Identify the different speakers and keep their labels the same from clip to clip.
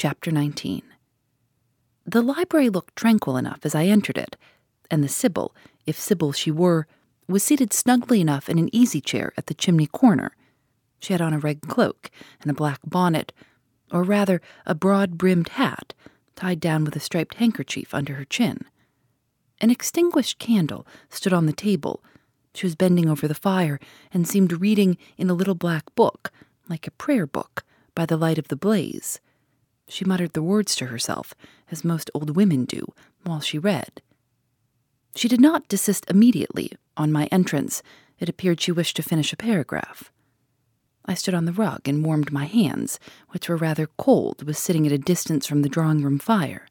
Speaker 1: Chapter 19 The library looked tranquil enough as I entered it, and the Sibyl, if Sibyl she were, was seated snugly enough in an easy chair at the chimney corner. She had on a red cloak and a black bonnet, or rather a broad brimmed hat, tied down with a striped handkerchief under her chin. An extinguished candle stood on the table. She was bending over the fire and seemed reading in a little black book, like a prayer book, by the light of the blaze. She muttered the words to herself, as most old women do, while she read. She did not desist immediately. On my entrance, it appeared she wished to finish a paragraph. I stood on the rug and warmed my hands, which were rather cold, with sitting at a distance from the drawing room fire.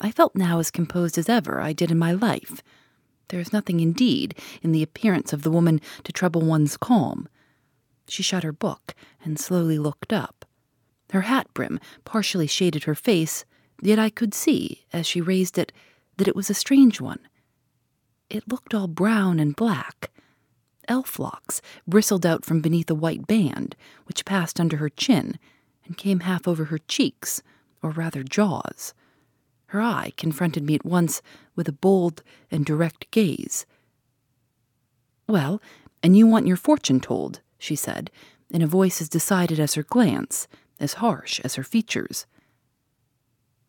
Speaker 1: I felt now as composed as ever I did in my life. There is nothing, indeed, in the appearance of the woman to trouble one's calm. She shut her book and slowly looked up. Her hat brim partially shaded her face, yet I could see, as she raised it, that it was a strange one. It looked all brown and black. Elf locks bristled out from beneath a white band, which passed under her chin and came half over her cheeks, or rather jaws. Her eye confronted me at once with a bold and direct gaze. Well, and you want your fortune told, she said, in a voice as decided as her glance as harsh as her features.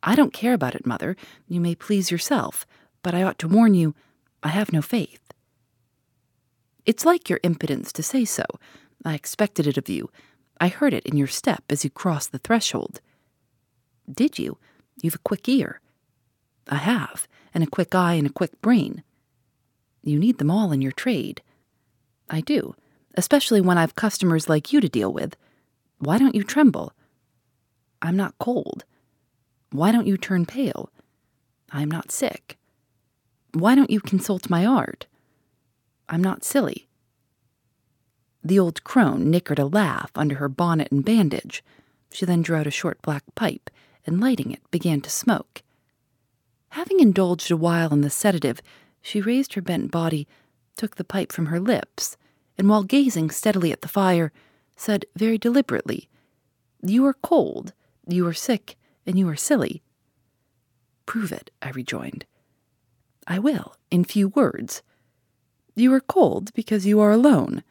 Speaker 1: I don't care about it, Mother. You may please yourself, but I ought to warn you I have no faith. It's like your impudence to say so. I expected it of you. I heard it in your step as you crossed the threshold. Did you? You've a quick ear. I have, and a quick eye and a quick brain. You need them all in your trade. I do, especially when I've customers like you to deal with. Why don't you tremble? I'm not cold. Why don't you turn pale? I'm not sick. Why don't you consult my art? I'm not silly. The old crone nickered a laugh under her bonnet and bandage. She then drew out a short black pipe and, lighting it, began to smoke. Having indulged a while in the sedative, she raised her bent body, took the pipe from her lips, and while gazing steadily at the fire, said very deliberately, You are cold, you are sick, and you are silly. Prove it, I rejoined. I will, in few words. You are cold because you are alone.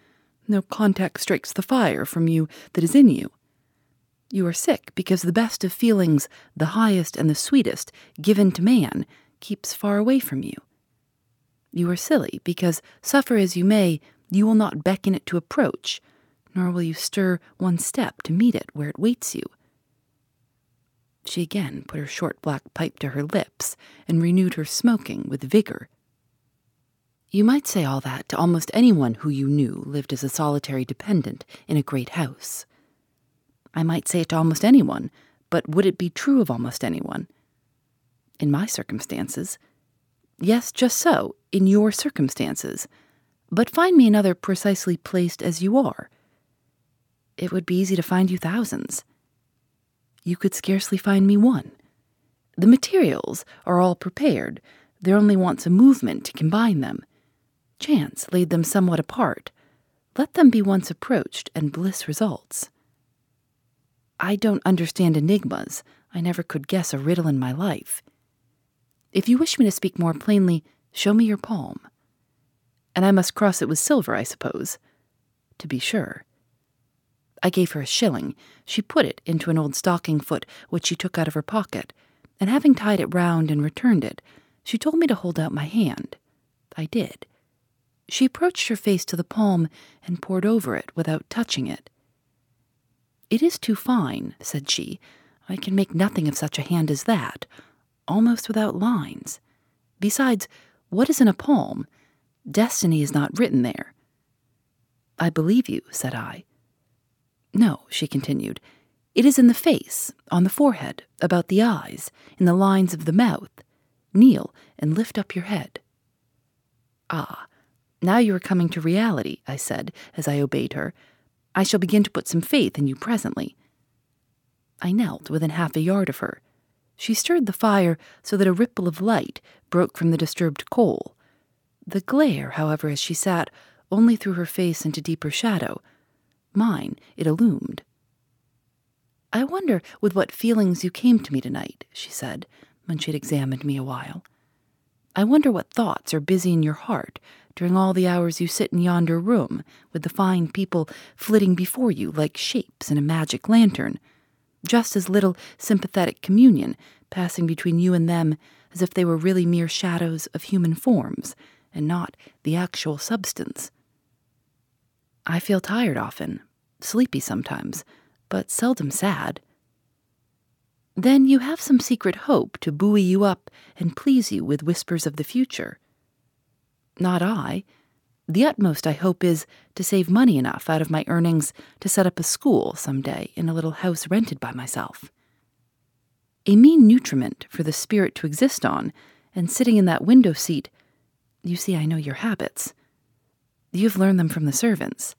Speaker 1: No contact strikes the fire from you that is in you. You are sick because the best of feelings, the highest and the sweetest, given to man, keeps far away from you. You are silly because, suffer as you may, you will not beckon it to approach, nor will you stir one step to meet it where it waits you. She again put her short black pipe to her lips and renewed her smoking with vigor. You might say all that to almost anyone who you knew lived as a solitary dependent in a great house. I might say it to almost anyone, but would it be true of almost anyone? In my circumstances. Yes, just so, in your circumstances. But find me another precisely placed as you are. It would be easy to find you thousands you could scarcely find me one. The materials are all prepared, there only wants a movement to combine them. Chance laid them somewhat apart. Let them be once approached, and bliss results. I don't understand enigmas. I never could guess a riddle in my life. If you wish me to speak more plainly, show me your palm. And I must cross it with silver, I suppose. To be sure. I gave her a shilling. She put it into an old stocking foot which she took out of her pocket, and having tied it round and returned it, she told me to hold out my hand. I did. She approached her face to the palm and pored over it without touching it. It is too fine, said she. I can make nothing of such a hand as that, almost without lines. Besides, what is in a palm? Destiny is not written there. I believe you, said I. No, she continued. It is in the face, on the forehead, about the eyes, in the lines of the mouth. Kneel and lift up your head. Ah, now you are coming to reality, I said as I obeyed her. I shall begin to put some faith in you presently. I knelt within half a yard of her. She stirred the fire so that a ripple of light broke from the disturbed coal. The glare, however, as she sat, only threw her face into deeper shadow. Mine it illumined. I wonder with what feelings you came to me tonight, she said, when she had examined me a while. I wonder what thoughts are busy in your heart during all the hours you sit in yonder room, with the fine people flitting before you like shapes in a magic lantern, just as little sympathetic communion passing between you and them as if they were really mere shadows of human forms and not the actual substance. I feel tired often, sleepy sometimes, but seldom sad. Then you have some secret hope to buoy you up and please you with whispers of the future. Not I. The utmost I hope is to save money enough out of my earnings to set up a school some day in a little house rented by myself. A mean nutriment for the spirit to exist on, and sitting in that window seat, you see, I know your habits. You've learned them from the servants.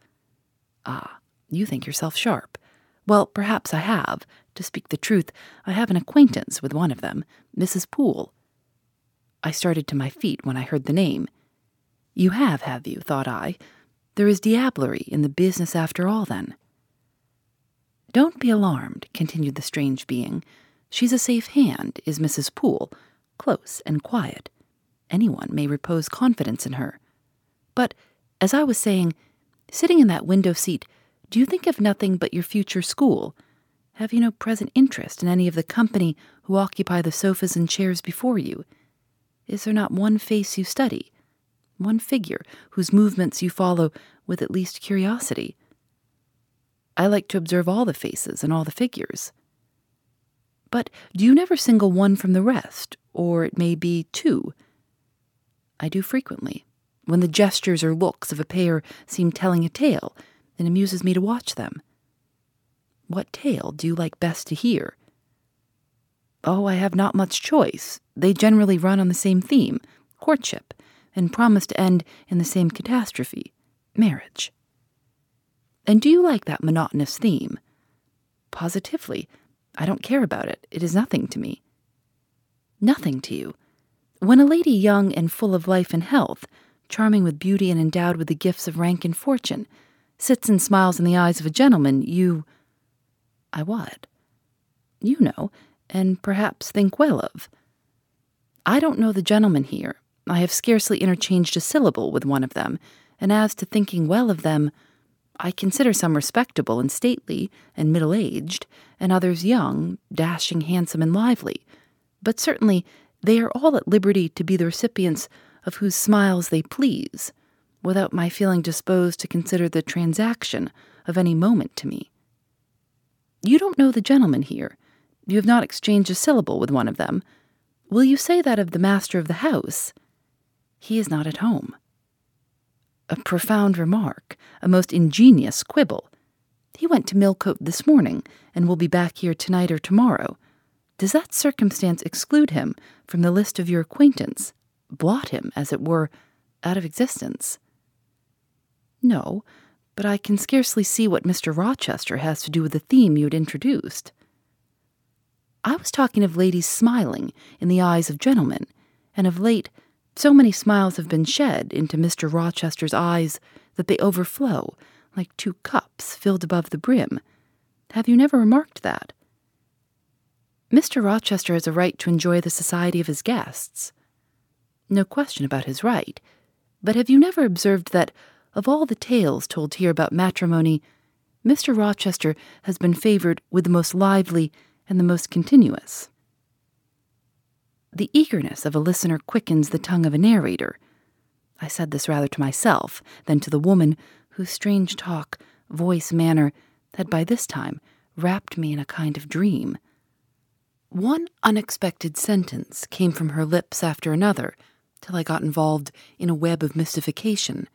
Speaker 1: Ah, you think yourself sharp. Well, perhaps I have. To speak the truth, I have an acquaintance with one of them, Mrs. Poole. I started to my feet when I heard the name. You have, have you? thought I. There is diablerie in the business after all, then. Don't be alarmed, continued the strange being. She's a safe hand, is Mrs. Poole, close and quiet. Anyone may repose confidence in her. But, as I was saying, sitting in that window seat, do you think of nothing but your future school? Have you no present interest in any of the company who occupy the sofas and chairs before you? Is there not one face you study? one figure whose movements you follow with at least curiosity. I like to observe all the faces and all the figures. But do you never single one from the rest, or it may be two? I do frequently, when the gestures or looks of a pair seem telling a tale, it amuses me to watch them. What tale do you like best to hear? Oh, I have not much choice. They generally run on the same theme courtship and promise to end in the same catastrophe marriage. And do you like that monotonous theme? Positively. I don't care about it. It is nothing to me. Nothing to you. When a lady young and full of life and health, charming with beauty and endowed with the gifts of rank and fortune, sits and smiles in the eyes of a gentleman, you. I what? You know, and perhaps think well of. I don't know the gentleman here, I have scarcely interchanged a syllable with one of them, and as to thinking well of them, I consider some respectable and stately and middle aged, and others young, dashing, handsome, and lively. But certainly they are all at liberty to be the recipients of whose smiles they please, without my feeling disposed to consider the transaction of any moment to me. You don't know the gentleman here. You have not exchanged a syllable with one of them. Will you say that of the master of the house? He is not at home. A profound remark, a most ingenious quibble. He went to Millcote this morning and will be back here tonight or tomorrow. Does that circumstance exclude him from the list of your acquaintance, blot him, as it were, out of existence? No, but I can scarcely see what Mr. Rochester has to do with the theme you had introduced. I was talking of ladies smiling in the eyes of gentlemen, and of late so many smiles have been shed into Mr. Rochester's eyes that they overflow like two cups filled above the brim. Have you never remarked that? Mr. Rochester has a right to enjoy the society of his guests. No question about his right. But have you never observed that, of all the tales told here about matrimony, Mr. Rochester has been favored with the most lively and the most continuous? The eagerness of a listener quickens the tongue of a narrator. I said this rather to myself than to the woman whose strange talk, voice, manner had by this time wrapped me in a kind of dream. One unexpected sentence came from her lips after another till I got involved in a web of mystification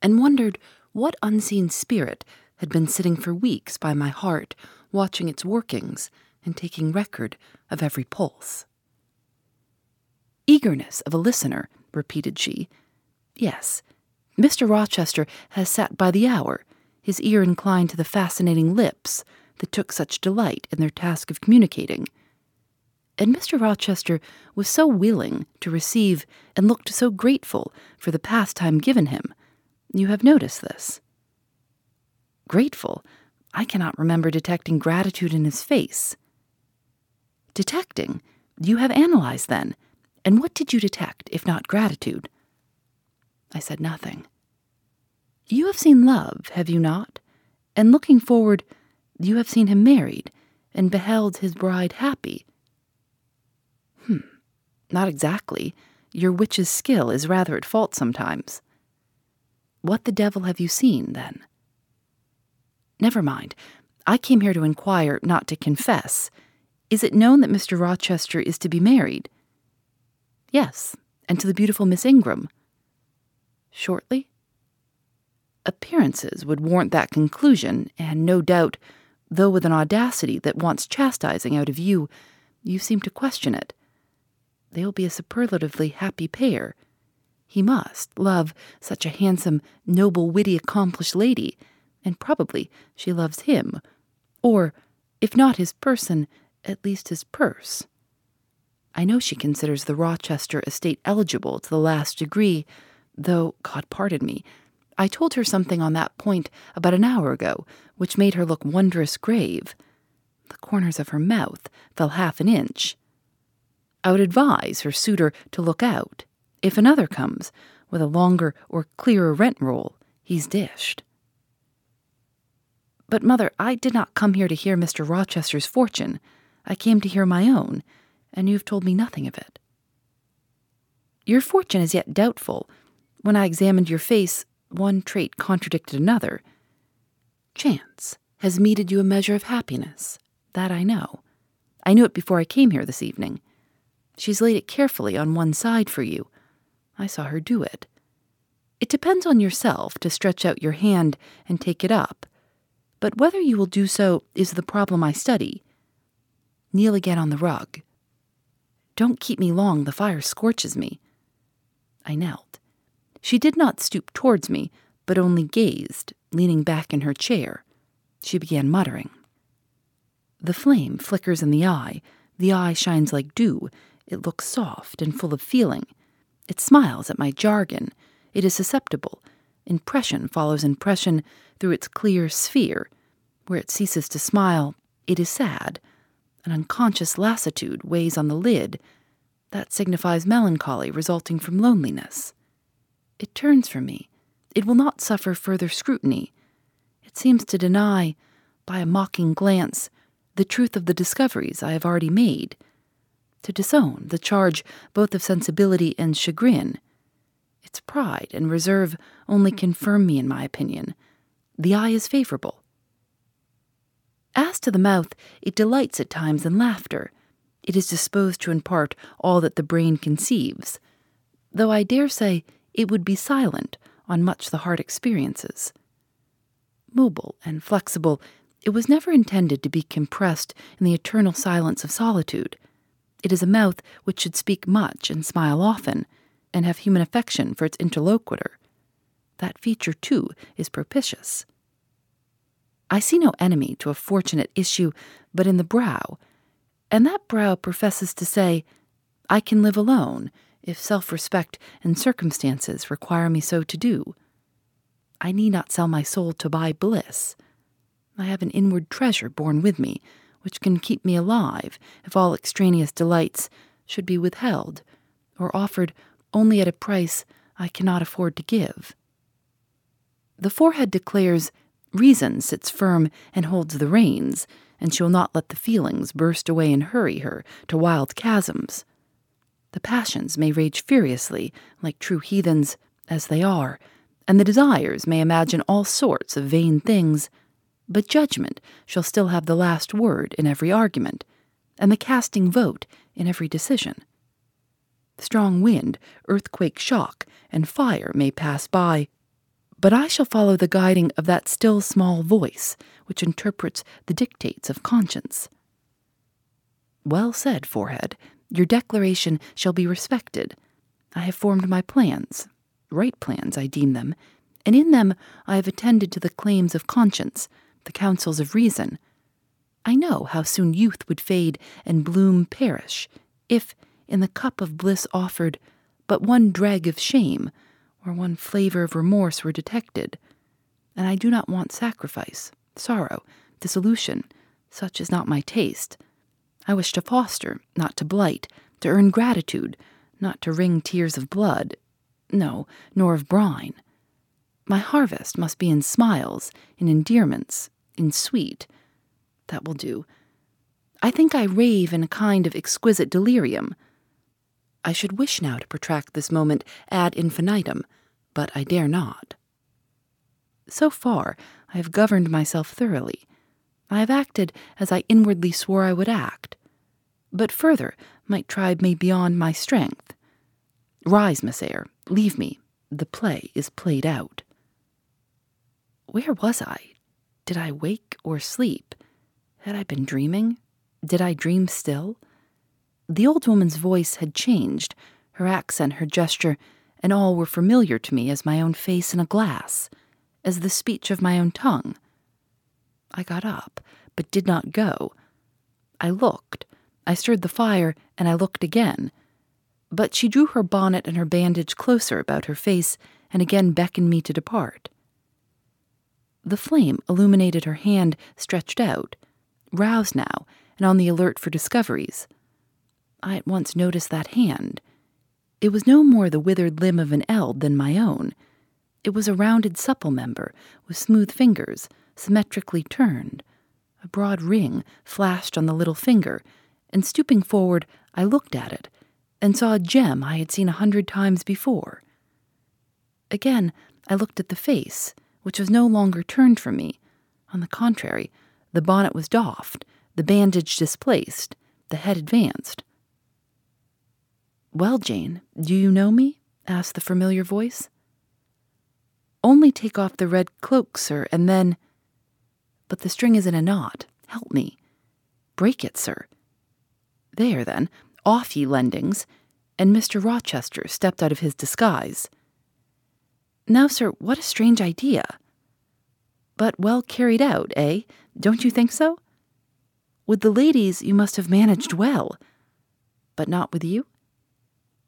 Speaker 1: and wondered what unseen spirit had been sitting for weeks by my heart watching its workings and taking record of every pulse. Eagerness of a listener, repeated she. Yes, Mr. Rochester has sat by the hour, his ear inclined to the fascinating lips that took such delight in their task of communicating. And Mr. Rochester was so willing to receive and looked so grateful for the pastime given him. You have noticed this. Grateful? I cannot remember detecting gratitude in his face. Detecting? You have analyzed then. And what did you detect, if not gratitude? I said nothing. You have seen love, have you not? And looking forward, you have seen him married, and beheld his bride happy. Hmm, not exactly. Your witch's skill is rather at fault sometimes. What the devil have you seen, then? Never mind. I came here to inquire, not to confess. Is it known that Mr. Rochester is to be married? Yes, and to the beautiful Miss Ingram. Shortly? Appearances would warrant that conclusion, and no doubt, though with an audacity that wants chastising out of you, you seem to question it. They will be a superlatively happy pair. He must love such a handsome, noble, witty, accomplished lady, and probably she loves him, or, if not his person, at least his purse. I know she considers the Rochester estate eligible to the last degree, though, God pardon me, I told her something on that point about an hour ago, which made her look wondrous grave. The corners of her mouth fell half an inch. I would advise her suitor to look out. If another comes, with a longer or clearer rent roll, he's dished. But, mother, I did not come here to hear Mr. Rochester's fortune. I came to hear my own, and you have told me nothing of it. Your fortune is yet doubtful. When I examined your face, one trait contradicted another. Chance has meted you a measure of happiness. That I know. I knew it before I came here this evening. She's laid it carefully on one side for you. I saw her do it. It depends on yourself to stretch out your hand and take it up. But whether you will do so is the problem I study. Kneel again on the rug. Don't keep me long, the fire scorches me. I knelt. She did not stoop towards me, but only gazed, leaning back in her chair. She began muttering. The flame flickers in the eye. The eye shines like dew. It looks soft and full of feeling. It smiles at my jargon. It is susceptible. Impression follows impression through its clear sphere. Where it ceases to smile, it is sad. An unconscious lassitude weighs on the lid. That signifies melancholy resulting from loneliness. It turns from me. It will not suffer further scrutiny. It seems to deny, by a mocking glance, the truth of the discoveries I have already made, to disown the charge both of sensibility and chagrin. Its pride and reserve only confirm me in my opinion. The eye is favorable. As to the mouth, it delights at times in laughter. It is disposed to impart all that the brain conceives, though I dare say it would be silent on much the heart experiences. Mobile and flexible, it was never intended to be compressed in the eternal silence of solitude. It is a mouth which should speak much and smile often, and have human affection for its interlocutor. That feature, too, is propitious. I see no enemy to a fortunate issue but in the brow, and that brow professes to say, I can live alone if self respect and circumstances require me so to do. I need not sell my soul to buy bliss. I have an inward treasure born with me, which can keep me alive if all extraneous delights should be withheld, or offered only at a price I cannot afford to give. The forehead declares reason sits firm and holds the reins, and she will not let the feelings burst away and hurry her to wild chasms. The passions may rage furiously, like true heathens, as they are, and the desires may imagine all sorts of vain things, but judgment shall still have the last word in every argument, and the casting vote in every decision. Strong wind, earthquake shock, and fire may pass by, But I shall follow the guiding of that still small voice which interprets the dictates of conscience. Well said, forehead. Your declaration shall be respected. I have formed my plans, right plans, I deem them, and in them I have attended to the claims of conscience, the counsels of reason. I know how soon youth would fade and bloom perish, if, in the cup of bliss offered, but one dreg of shame or one flavor of remorse were detected. And I do not want sacrifice, sorrow, dissolution. Such is not my taste. I wish to foster, not to blight, to earn gratitude, not to wring tears of blood, no, nor of brine. My harvest must be in smiles, in endearments, in sweet. That will do. I think I rave in a kind of exquisite delirium. I should wish now to protract this moment ad infinitum, but I dare not. So far, I have governed myself thoroughly. I have acted as I inwardly swore I would act. But further, my tribe may beyond my strength. Rise, Miss Eyre, leave me. The play is played out. Where was I? Did I wake or sleep? Had I been dreaming? Did I dream still? The old woman's voice had changed, her accent, her gesture, and all were familiar to me as my own face in a glass, as the speech of my own tongue. I got up, but did not go. I looked. I stirred the fire, and I looked again. But she drew her bonnet and her bandage closer about her face and again beckoned me to depart. The flame illuminated her hand stretched out, roused now and on the alert for discoveries. I at once noticed that hand. It was no more the withered limb of an eld than my own. It was a rounded, supple member with smooth fingers, symmetrically turned. A broad ring flashed on the little finger, and stooping forward, I looked at it and saw a gem I had seen a hundred times before. Again, I looked at the face, which was no longer turned from me. On the contrary, the bonnet was doffed, the bandage displaced, the head advanced. Well, Jane, do you know me? asked the familiar voice. Only take off the red cloak, sir, and then. But the string is in a knot. Help me. Break it, sir. There, then, off ye lendings, and Mr. Rochester stepped out of his disguise. Now, sir, what a strange idea. But well carried out, eh? Don't you think so? With the ladies, you must have managed well. But not with you?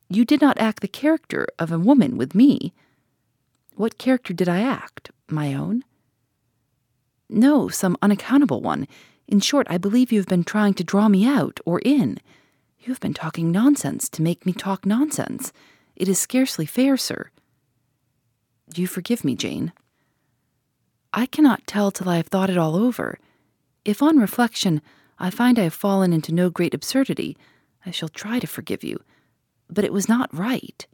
Speaker 1: You did not act the character of a woman with me. What character did I act? My own? No, some unaccountable one. In short, I believe you have been trying to draw me out or in. You have been talking nonsense to make me talk nonsense. It is scarcely fair, sir. Do you forgive me, Jane? I cannot tell till I have thought it all over. If on reflection I find I have fallen into no great absurdity, I shall try to forgive you but it was not right.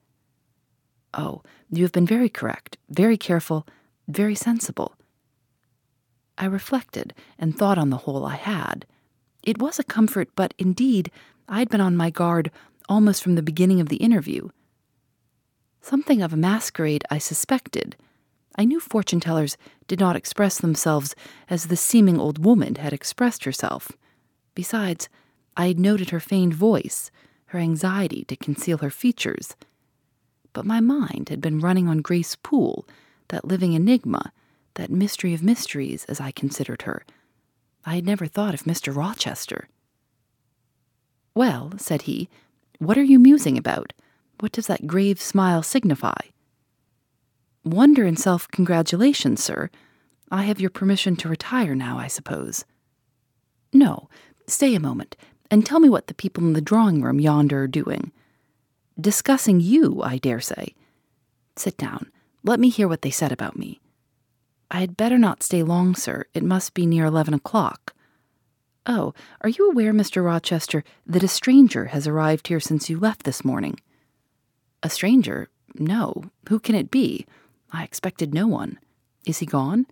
Speaker 1: Oh, you have been very correct, very careful, very sensible. I reflected and thought on the whole I had. It was a comfort, but indeed, I had been on my guard almost from the beginning of the interview. Something of a masquerade I suspected. I knew fortune tellers did not express themselves as the seeming old woman had expressed herself. Besides, I had noted her feigned voice, her anxiety to conceal her features. But my mind had been running on Grace Poole, that living enigma, that mystery of mysteries, as I considered her. I had never thought of Mr. Rochester. Well, said he, what are you musing about? What does that grave smile signify? Wonder and self congratulation, sir. I have your permission to retire now, I suppose. No, stay a moment and tell me what the people in the drawing room yonder are doing. Discussing you, I dare say. Sit down. Let me hear what they said about me. I had better not stay long, sir. It must be near eleven o'clock. Oh, are you aware, Mr. Rochester, that a stranger has arrived here since you left this morning? A stranger? No. Who can it be? I expected no one. Is he gone?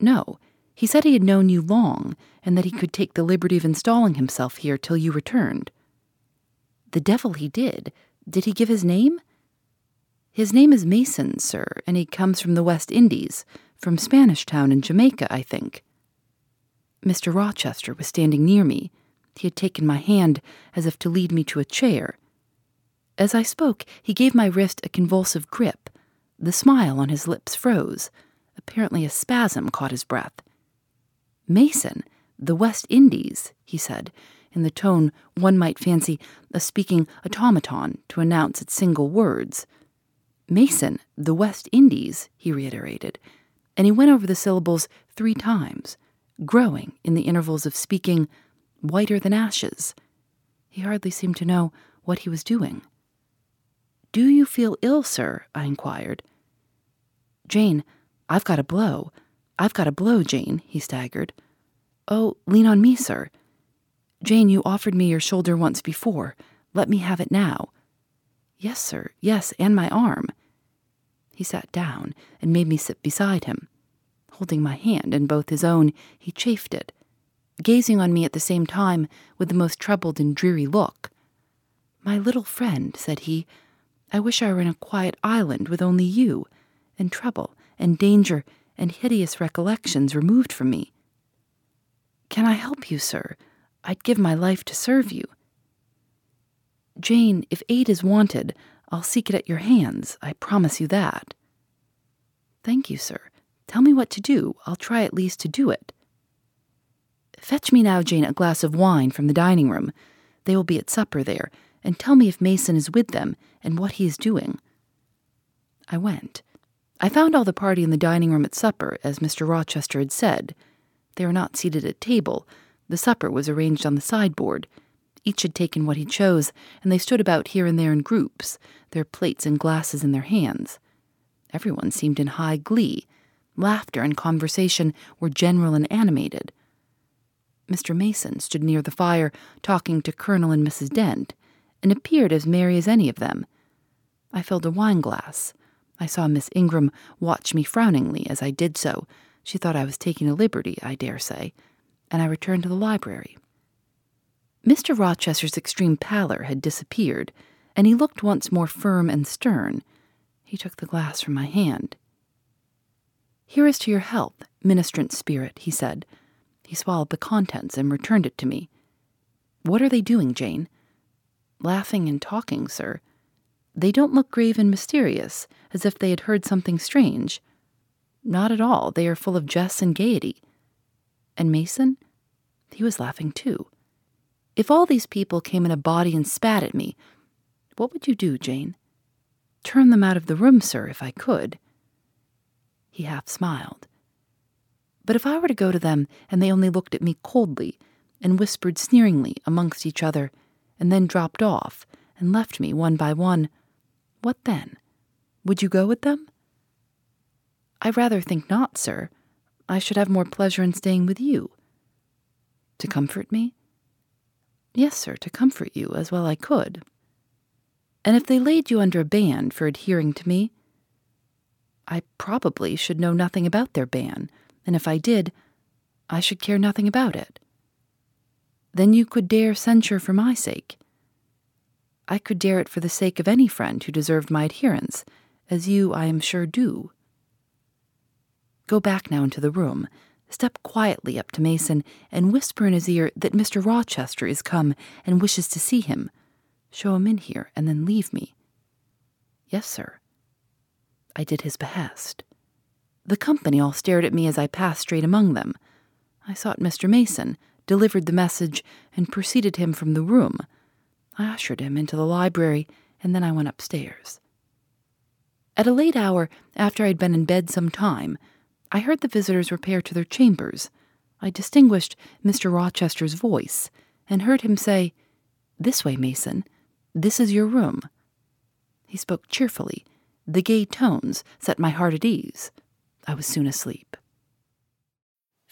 Speaker 1: No. He said he had known you long, and that he could take the liberty of installing himself here till you returned. The devil he did. Did he give his name? His name is Mason, sir, and he comes from the West Indies, from Spanish Town in Jamaica, I think. Mr. Rochester was standing near me. He had taken my hand as if to lead me to a chair. As I spoke, he gave my wrist a convulsive grip. The smile on his lips froze. Apparently, a spasm caught his breath. Mason, the West Indies, he said, in the tone one might fancy a speaking automaton to announce its single words. Mason, the West Indies, he reiterated, and he went over the syllables three times, growing in the intervals of speaking, whiter than ashes. He hardly seemed to know what he was doing. Do you feel ill, sir? I inquired. Jane, I've got a blow. I've got a blow, Jane, he staggered. Oh, lean on me, sir. Jane, you offered me your shoulder once before. Let me have it now. Yes, sir, yes, and my arm. He sat down and made me sit beside him. Holding my hand in both his own, he chafed it, gazing on me at the same time with the most troubled and dreary look. My little friend, said he, I wish I were in a quiet island with only you, and trouble, and danger, and hideous recollections removed from me. Can I help you, sir? I'd give my life to serve you. Jane, if aid is wanted, I'll seek it at your hands. I promise you that. Thank you, sir. Tell me what to do. I'll try at least to do it. Fetch me now, Jane, a glass of wine from the dining room. They will be at supper there, and tell me if Mason is with them and what he is doing. I went. I found all the party in the dining room at supper, as Mr. Rochester had said. They were not seated at table. The supper was arranged on the sideboard. Each had taken what he chose, and they stood about here and there in groups, their plates and glasses in their hands. Everyone seemed in high glee. Laughter and conversation were general and animated. Mr. Mason stood near the fire, talking to Colonel and Mrs. Dent, and appeared as merry as any of them. I filled a wine glass. I saw Miss Ingram watch me frowningly as I did so. She thought I was taking a liberty, I dare say, and I returned to the library. Mr. Rochester's extreme pallor had disappeared, and he looked once more firm and stern. He took the glass from my hand. Here is to your health, ministrant spirit, he said. He swallowed the contents and returned it to me. What are they doing, Jane? Laughing and talking, sir. They don't look grave and mysterious, as if they had heard something strange. Not at all. They are full of jest and gaiety. And Mason? He was laughing too. If all these people came in a body and spat at me, what would you do, Jane? Turn them out of the room, sir, if I could. He half smiled. But if I were to go to them and they only looked at me coldly and whispered sneeringly amongst each other and then dropped off and left me one by one, what then? Would you go with them? I rather think not, sir. I should have more pleasure in staying with you. To comfort me? Yes, sir, to comfort you as well I could. And if they laid you under a ban for adhering to me, I probably should know nothing about their ban, and if I did, I should care nothing about it. Then you could dare censure for my sake. I could dare it for the sake of any friend who deserved my adherence, as you, I am sure, do. Go back now into the room, step quietly up to Mason, and whisper in his ear that Mr. Rochester is come and wishes to see him. Show him in here, and then leave me. Yes, sir. I did his behest. The company all stared at me as I passed straight among them. I sought Mr. Mason, delivered the message, and preceded him from the room. I ushered him into the library, and then I went upstairs. At a late hour, after I had been in bed some time, I heard the visitors repair to their chambers. I distinguished Mr. Rochester's voice, and heard him say, This way, Mason. This is your room. He spoke cheerfully. The gay tones set my heart at ease. I was soon asleep.